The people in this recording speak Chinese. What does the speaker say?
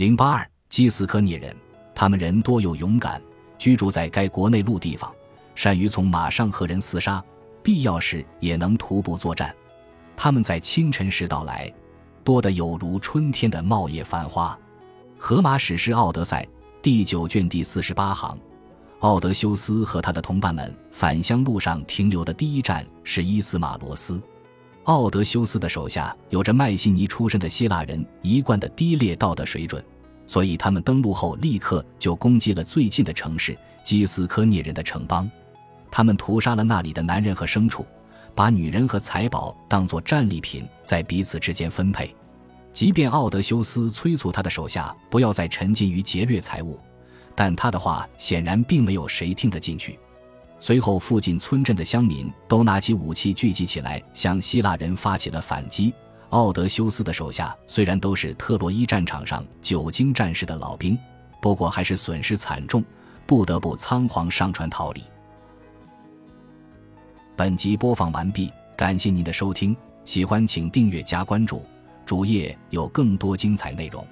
零八二基斯科涅人，他们人多又勇敢，居住在该国内陆地方，善于从马上和人厮杀，必要时也能徒步作战。他们在清晨时到来，多得有如春天的茂叶繁花。荷马史诗《奥德赛》第九卷第四十八行，奥德修斯和他的同伴们返乡路上停留的第一站是伊斯马罗斯。奥德修斯的手下有着迈锡尼出身的希腊人一贯的低劣道德水准，所以他们登陆后立刻就攻击了最近的城市基斯科涅人的城邦。他们屠杀了那里的男人和牲畜，把女人和财宝当作战利品在彼此之间分配。即便奥德修斯催促他的手下不要再沉浸于劫掠财物，但他的话显然并没有谁听得进去。随后，附近村镇的乡民都拿起武器聚集起来，向希腊人发起了反击。奥德修斯的手下虽然都是特洛伊战场上久经战事的老兵，不过还是损失惨重，不得不仓皇上船逃离。本集播放完毕，感谢您的收听，喜欢请订阅加关注。主页有更多精彩内容。